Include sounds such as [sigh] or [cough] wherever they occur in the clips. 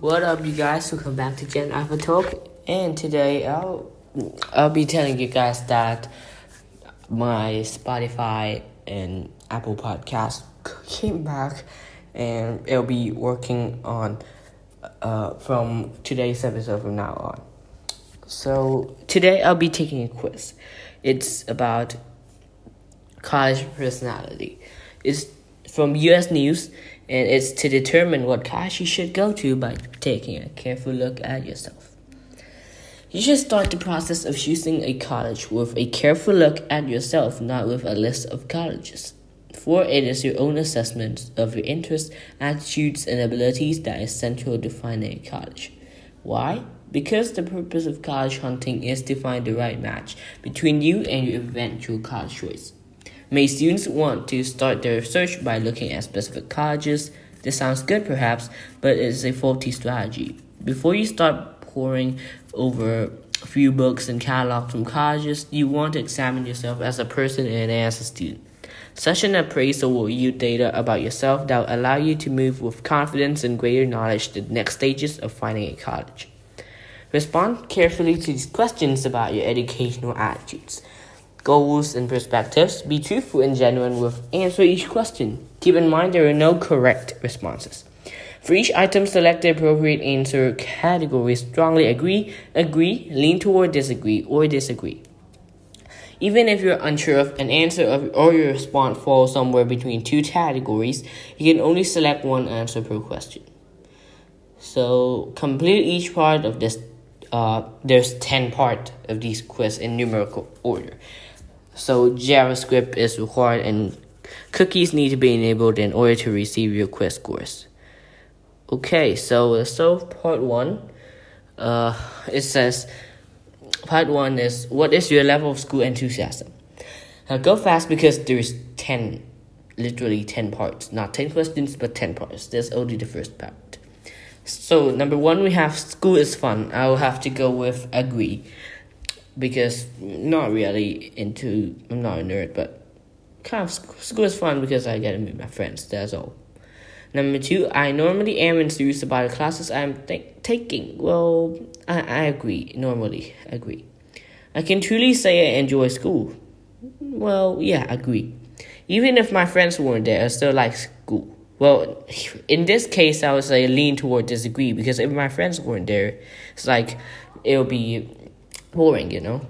What up, you guys? Welcome back to Gen Alpha Talk. And today I'll I'll be telling you guys that my Spotify and Apple Podcast came back, and it'll be working on uh, from today's episode from now on. So today I'll be taking a quiz. It's about college personality. It's from U.S. News and it's to determine what class you should go to by taking a careful look at yourself. You should start the process of choosing a college with a careful look at yourself, not with a list of colleges. For it is your own assessment of your interests, attitudes, and abilities that is central to finding a college. Why? Because the purpose of college hunting is to find the right match between you and your eventual college choice. May students want to start their research by looking at specific colleges? This sounds good, perhaps, but it is a faulty strategy. Before you start poring over a few books and catalogs from colleges, you want to examine yourself as a person and as a student. Such an appraisal will yield data about yourself that will allow you to move with confidence and greater knowledge to the next stages of finding a college. Respond carefully to these questions about your educational attitudes goals, and perspectives. Be truthful and genuine with answer each question. Keep in mind there are no correct responses. For each item, select the appropriate answer category. Strongly agree, agree, lean toward disagree, or disagree. Even if you're unsure of an answer of, or your response falls somewhere between two categories, you can only select one answer per question. So complete each part of this. Uh, there's ten part of these quiz in numerical order. So JavaScript is required and cookies need to be enabled in order to receive your quiz scores. Okay, so so part one, uh, it says part one is what is your level of school enthusiasm? Now go fast because there's ten, literally ten parts, not ten questions but ten parts. There's only the first part. So number one, we have school is fun. I will have to go with agree because not really into I'm not a nerd, but kind of school is fun because I get to meet my friends. That's all. Number two, I normally am enthused about the classes I'm th- taking. Well, I, I agree. Normally, agree. I can truly say I enjoy school. Well, yeah, agree. Even if my friends weren't there, I still like school. Well, [laughs] in this case, I would say lean toward disagree because if my friends weren't there, it's like it'll be boring, you know.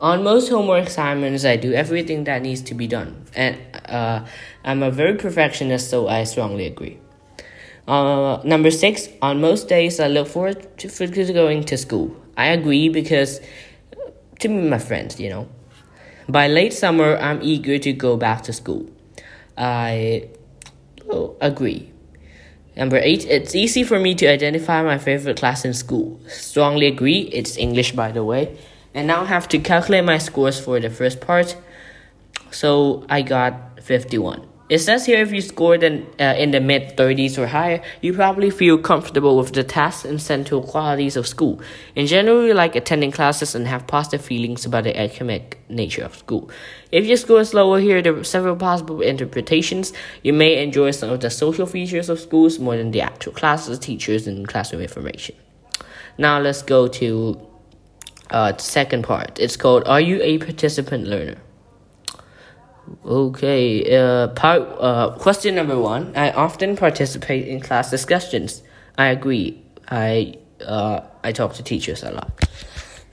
On most homework assignments, I do everything that needs to be done, and uh, I'm a very perfectionist, so I strongly agree. Uh, number six, on most days, I look forward to, for going to school. I agree because to meet my friends, you know. By late summer, I'm eager to go back to school. I oh, agree Number eight, it's easy for me to identify my favorite class in school. Strongly agree, it's English by the way. And now I have to calculate my scores for the first part. So I got 51. It says here if you scored in, uh, in the mid 30s or higher, you probably feel comfortable with the tasks and central qualities of school. In general, you like attending classes and have positive feelings about the academic nature of school. If your score is lower here, there are several possible interpretations. You may enjoy some of the social features of schools more than the actual classes, teachers, and classroom information. Now let's go to uh, second part. It's called Are You a Participant Learner? Okay, uh, part, uh, question number one. I often participate in class discussions. I agree. I, uh, I talk to teachers a lot.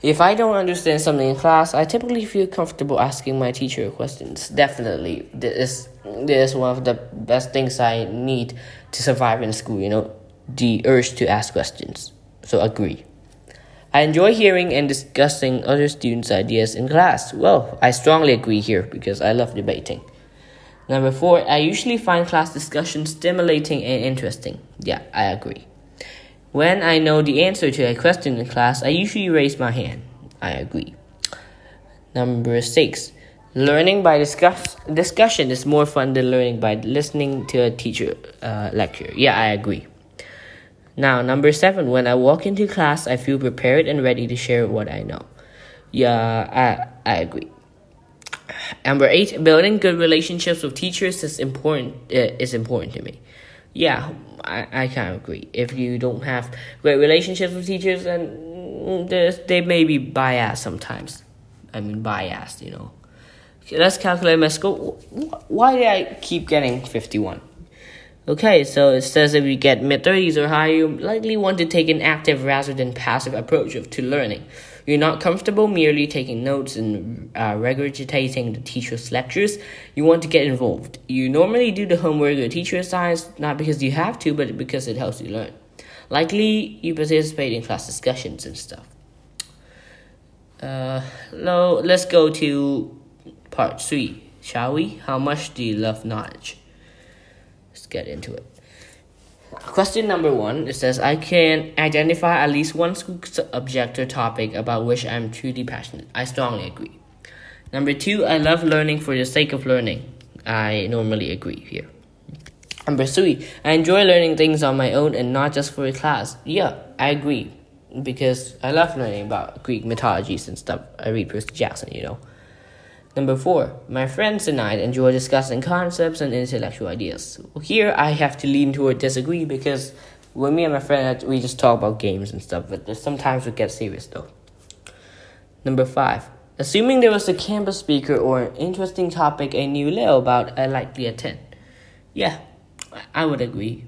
If I don't understand something in class, I typically feel comfortable asking my teacher questions. Definitely, this, this is one of the best things I need to survive in school, you know, the urge to ask questions. So, agree. I enjoy hearing and discussing other students' ideas in class. Well, I strongly agree here because I love debating. Number four, I usually find class discussions stimulating and interesting. Yeah, I agree. When I know the answer to a question in class, I usually raise my hand. I agree. Number six, learning by discuss- discussion is more fun than learning by listening to a teacher uh, lecture. Yeah, I agree. Now, number seven, when I walk into class, I feel prepared and ready to share what I know. Yeah, I, I agree. Number eight, building good relationships with teachers is important. Uh, is important to me. Yeah, I, I kind of agree. If you don't have great relationships with teachers, then they may be biased sometimes. I mean, biased, you know. Okay, let's calculate my score. Why did I keep getting 51? Okay, so it says if you get mid 30s or higher, you likely want to take an active rather than passive approach to learning. You're not comfortable merely taking notes and uh, regurgitating the teacher's lectures. You want to get involved. You normally do the homework the teacher assigns, not because you have to, but because it helps you learn. Likely, you participate in class discussions and stuff. Uh, now, let's go to part three, shall we? How much do you love knowledge? Let's get into it. Question number one it says, I can identify at least one school subject or topic about which I'm truly passionate. I strongly agree. Number two, I love learning for the sake of learning. I normally agree here. Number three, I enjoy learning things on my own and not just for a class. Yeah, I agree. Because I love learning about Greek mythologies and stuff. I read Percy Jackson, you know. Number four, my friends and I enjoy discussing concepts and intellectual ideas. Here, I have to lean toward disagree because when me and my friend we just talk about games and stuff, but sometimes we get serious though. Number five, assuming there was a campus speaker or an interesting topic I knew little about, I likely attend. Yeah, I would agree.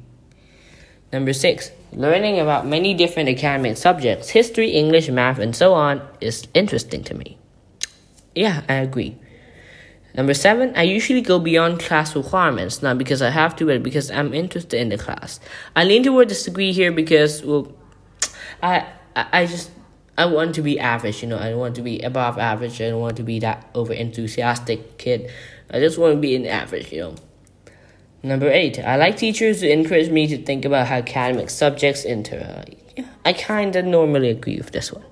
Number six, learning about many different academic subjects, history, English, math, and so on, is interesting to me. Yeah, I agree. Number seven, I usually go beyond class requirements, not because I have to, but because I'm interested in the class. I lean toward disagree here because, well, I, I, just, I want to be average, you know, I want to be above average, I don't want to be that over enthusiastic kid. I just want to be an average, you know. Number eight, I like teachers who encourage me to think about how academic subjects. Uh, I kinda normally agree with this one.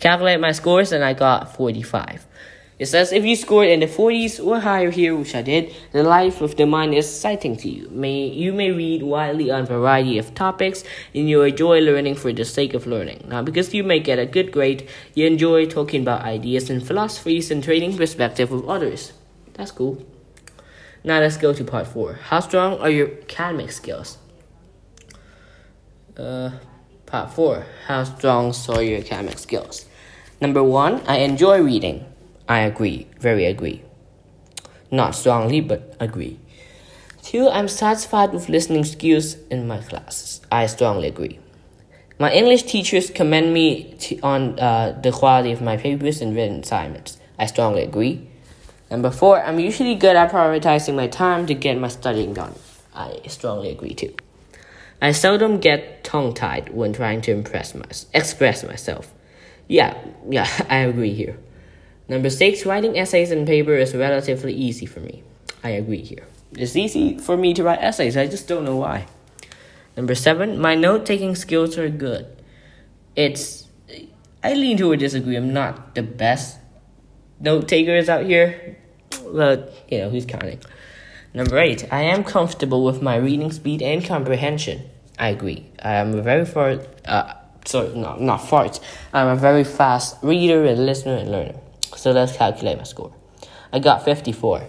Calculate my scores and I got 45. It says if you scored in the 40s or higher here, which I did, the life of the mind is exciting to you. May you may read widely on a variety of topics, and you enjoy learning for the sake of learning. Now because you may get a good grade, you enjoy talking about ideas and philosophies and trading perspective with others. That's cool. Now let's go to part four. How strong are your academic skills? Uh, part four. How strong are your academic skills? Number one, I enjoy reading. I agree, very agree. Not strongly, but agree. Two, I'm satisfied with listening skills in my classes. I strongly agree. My English teachers commend me on uh, the quality of my papers and written assignments. I strongly agree. Number four, I'm usually good at prioritizing my time to get my studying done. I strongly agree too. I seldom get tongue tied when trying to impress my, express myself. Yeah, yeah, [laughs] I agree here. Number six, writing essays and paper is relatively easy for me. I agree here. It's easy for me to write essays, I just don't know why. Number seven, my note taking skills are good. It's, I lean to a disagree. I'm not the best note takers out here, but you know, who's counting? Number eight, I am comfortable with my reading speed and comprehension. I agree. I am very far, uh, sorry, no, not fart. I'm a very fast reader and listener and learner. So let's calculate my score. I got 54.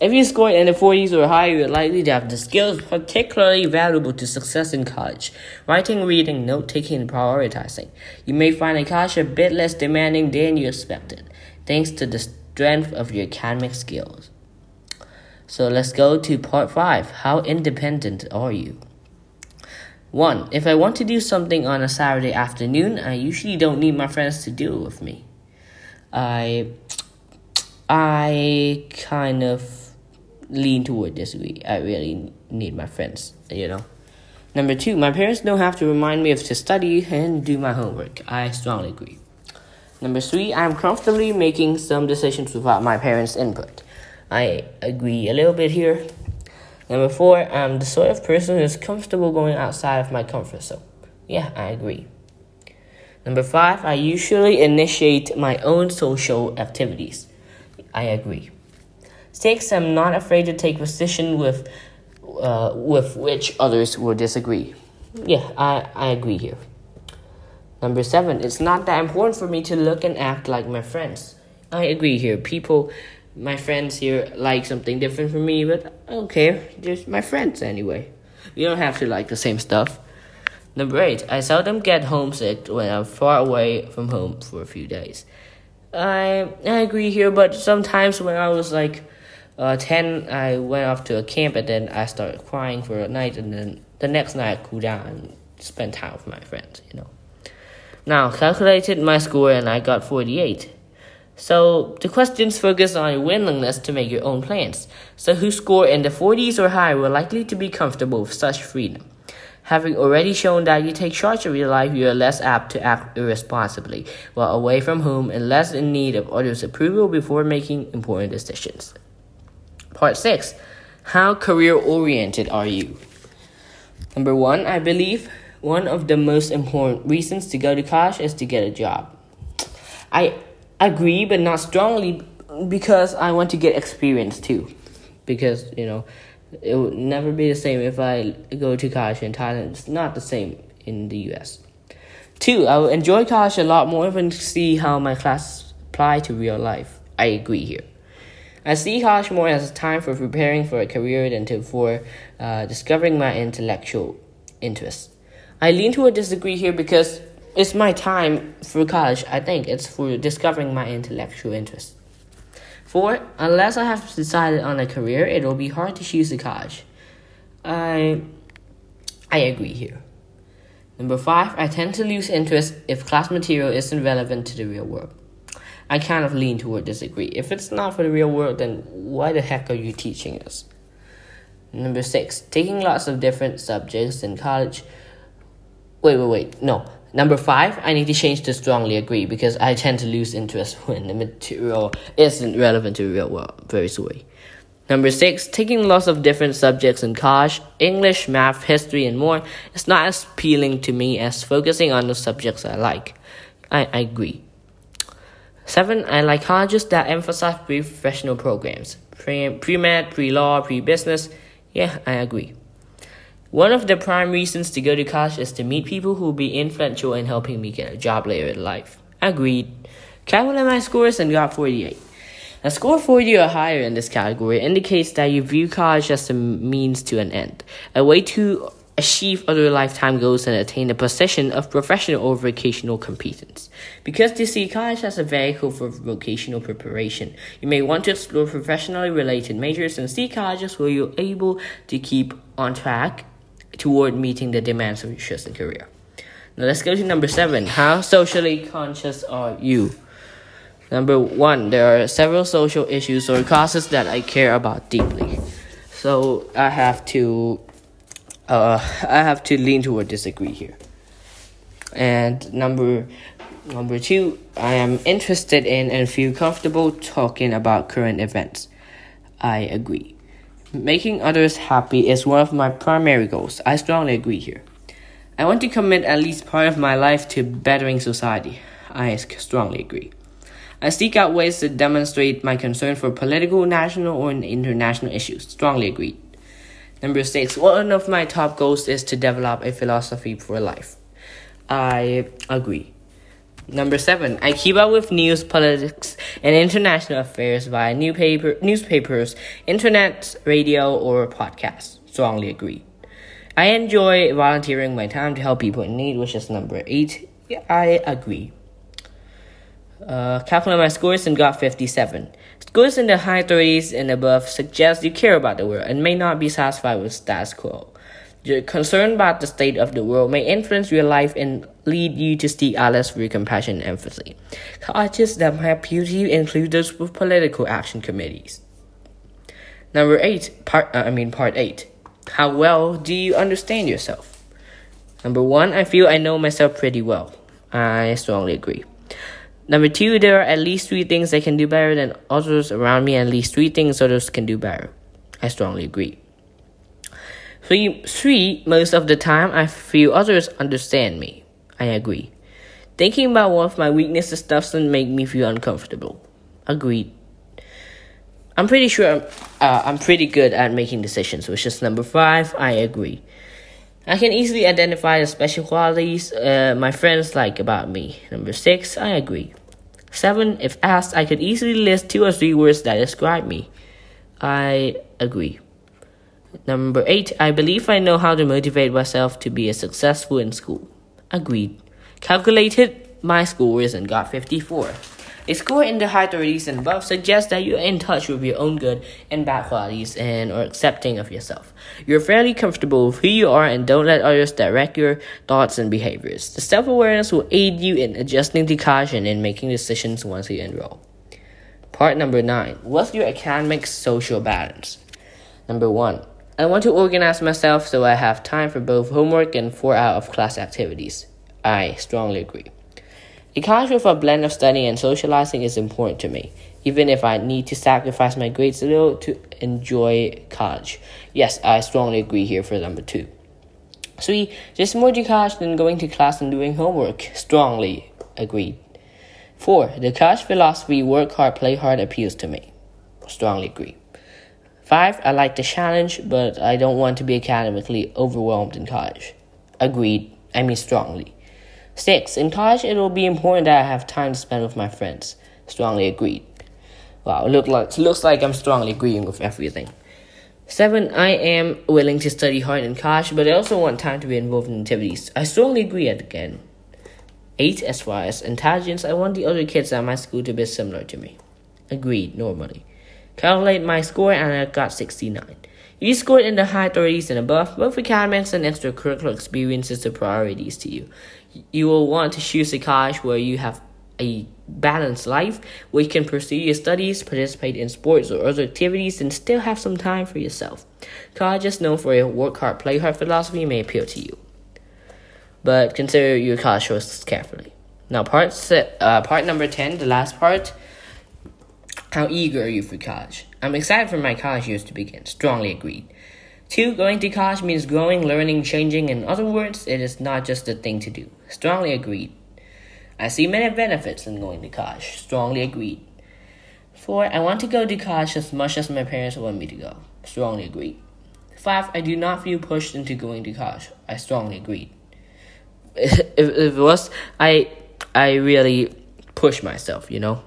If you score in the 40s or higher, you're likely to have the skills particularly valuable to success in college. Writing, reading, note taking, and prioritizing. You may find a college a bit less demanding than you expected, thanks to the strength of your academic skills. So let's go to part 5. How independent are you? 1. If I want to do something on a Saturday afternoon, I usually don't need my friends to do it with me. I I kind of lean toward disagree. I really need my friends, you know. Number two, my parents don't have to remind me of to study and do my homework. I strongly agree. Number three, I'm comfortably making some decisions without my parents' input. I agree a little bit here. Number four, I'm the sort of person who's comfortable going outside of my comfort zone. Yeah, I agree. Number five, I usually initiate my own social activities. I agree. Six, I'm not afraid to take position with uh, with which others will disagree. Yeah, I, I agree here. Number seven, it's not that important for me to look and act like my friends. I agree here. People, my friends here like something different from me, but I don't care. Just my friends anyway. We don't have to like the same stuff. Number eight, I seldom get homesick when I'm far away from home for a few days. I I agree here, but sometimes when I was like uh, 10, I went off to a camp and then I started crying for a night, and then the next night I cooled down and spent time with my friends, you know. Now, calculated my score and I got 48. So, the questions focus on your willingness to make your own plans. So, who score in the 40s or higher were likely to be comfortable with such freedom. Having already shown that you take charge of your life, you are less apt to act irresponsibly while away from home and less in need of others' approval before making important decisions. Part 6 How career oriented are you? Number one, I believe one of the most important reasons to go to college is to get a job. I agree, but not strongly because I want to get experience too. Because, you know, it would never be the same if I go to college in Thailand. It's not the same in the US. Two, I will enjoy college a lot more and see how my class apply to real life. I agree here. I see college more as a time for preparing for a career than to for uh, discovering my intellectual interests. I lean to a disagree here because it's my time for college. I think it's for discovering my intellectual interests. Four, unless I have decided on a career, it will be hard to choose a college. I I agree here. Number five, I tend to lose interest if class material isn't relevant to the real world. I kind of lean toward disagree. If it's not for the real world, then why the heck are you teaching us? Number six, taking lots of different subjects in college. Wait, wait, wait. No, Number five, I need to change to strongly agree because I tend to lose interest [laughs] when the material isn't relevant to the real world. Very sorry. Number six, taking lots of different subjects in college, English, math, history, and more, is not as appealing to me as focusing on the subjects I like. I, I agree. Seven, I like colleges that emphasize pre-professional programs. Pre-med, pre-law, pre-business. Yeah, I agree. One of the prime reasons to go to college is to meet people who will be influential in helping me get a job later in life. Agreed. Calculated my scores and got 48. A score 40 or higher in this category indicates that you view college as a means to an end, a way to achieve other lifetime goals and attain a position of professional or vocational competence. Because you see college as a vehicle for vocational preparation, you may want to explore professionally related majors and see colleges where you're able to keep on track toward meeting the demands of your chosen career. Now let's go to number seven. How socially conscious are you? Number one, there are several social issues or causes that I care about deeply. So I have to uh, I have to lean toward disagree here. And number number two, I am interested in and feel comfortable talking about current events. I agree. Making others happy is one of my primary goals. I strongly agree here. I want to commit at least part of my life to bettering society. I strongly agree. I seek out ways to demonstrate my concern for political, national, or international issues. Strongly agreed. Number six, one of my top goals is to develop a philosophy for life. I agree. Number seven, I keep up with news, politics, and international affairs via newspaper, newspapers, internet, radio, or podcasts. Strongly agree. I enjoy volunteering my time to help people in need, which is number eight. Yeah, I agree. Uh, calculate my scores and got 57. Scores in the high 30s and above suggest you care about the world and may not be satisfied with status quo. Your concern about the state of the world may influence your life and lead you to seek others through compassion and empathy. Colleges that to you include those with political action committees. Number eight, part uh, I mean part eight. How well do you understand yourself? Number one, I feel I know myself pretty well. I strongly agree. Number two, there are at least three things I can do better than others around me, and at least three things others can do better. I strongly agree. Three, three, most of the time I feel others understand me. I agree. Thinking about one of my weaknesses doesn't make me feel uncomfortable. Agreed. I'm pretty sure I'm, uh, I'm pretty good at making decisions, which is number five. I agree. I can easily identify the special qualities uh, my friends like about me. Number six, I agree. Seven, if asked, I could easily list two or three words that describe me. I agree. Number eight, I believe I know how to motivate myself to be a successful in school. Agreed. Calculated my scores and got 54. A score in the high 30s and above suggests that you're in touch with your own good and bad qualities and are accepting of yourself. You're fairly comfortable with who you are and don't let others direct your thoughts and behaviors. The self awareness will aid you in adjusting to caution and making decisions once you enroll. Part number nine What's your academic social balance? Number one, I want to organize myself so I have time for both homework and four out of class activities. I strongly agree. The culture of a blend of studying and socializing is important to me, even if I need to sacrifice my grades a little to enjoy college. Yes, I strongly agree here for number two. Three, there's more to college than going to class and doing homework. Strongly agreed. Four, the college philosophy work hard, play hard appeals to me. Strongly agree. Five, I like the challenge, but I don't want to be academically overwhelmed in college. Agreed. I mean strongly. Six, in college, it will be important that I have time to spend with my friends. Strongly agreed. Wow, look like, looks like I'm strongly agreeing with everything. Seven, I am willing to study hard in college, but I also want time to be involved in activities. I strongly agree again. Eight, as far as intelligence, I want the other kids at my school to be similar to me. Agreed, normally. Calculate my score and I got 69. If you scored in the high 30s and above, both academics and extracurricular experiences are priorities to you you will want to choose a college where you have a balanced life, where you can pursue your studies, participate in sports or other activities, and still have some time for yourself. Colleges known for a work hard, play hard philosophy may appeal to you, but consider your college choices carefully. Now, part uh, part number ten, the last part. How eager are you for college? I'm excited for my college years to begin. Strongly agreed. Two, going to college means growing, learning, changing. In other words, it is not just a thing to do. Strongly agreed. I see many benefits in going to college. Strongly agreed. Four, I want to go to college as much as my parents want me to go. Strongly agreed. Five, I do not feel pushed into going to college. I strongly agreed. [laughs] if, if it was, I, I really push myself, you know.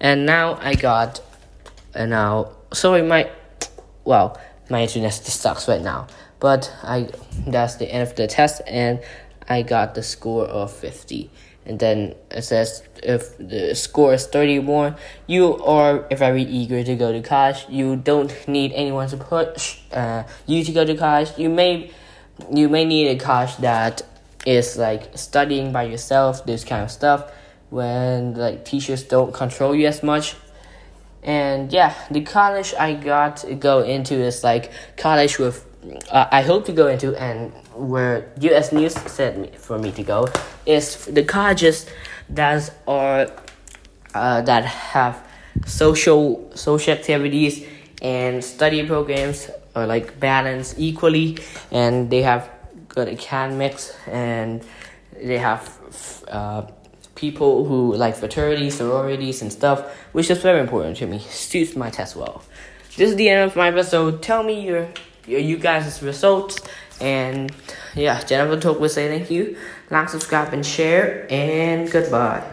And now I got, and now, sorry, my, well, my internet sucks right now. But I that's the end of the test, and I got the score of 50. And then it says if the score is 30 more, you are very eager to go to college. You don't need anyone to push uh, you to go to college. You may you may need a college that is like studying by yourself, this kind of stuff, when like teachers don't control you as much and yeah, the college I got to go into is like college with uh, I hope to go into and where U.S. News said me, for me to go is the colleges that are uh, that have social social activities and study programs are like balanced equally, and they have good academics and they have. Uh, people who like fraternities, sororities, and stuff, which is very important to me. Suits my test well. This is the end of my episode. Tell me your, your you guys' results. And yeah, Gen Alpha Talk will say thank you. Like, subscribe, and share. And goodbye.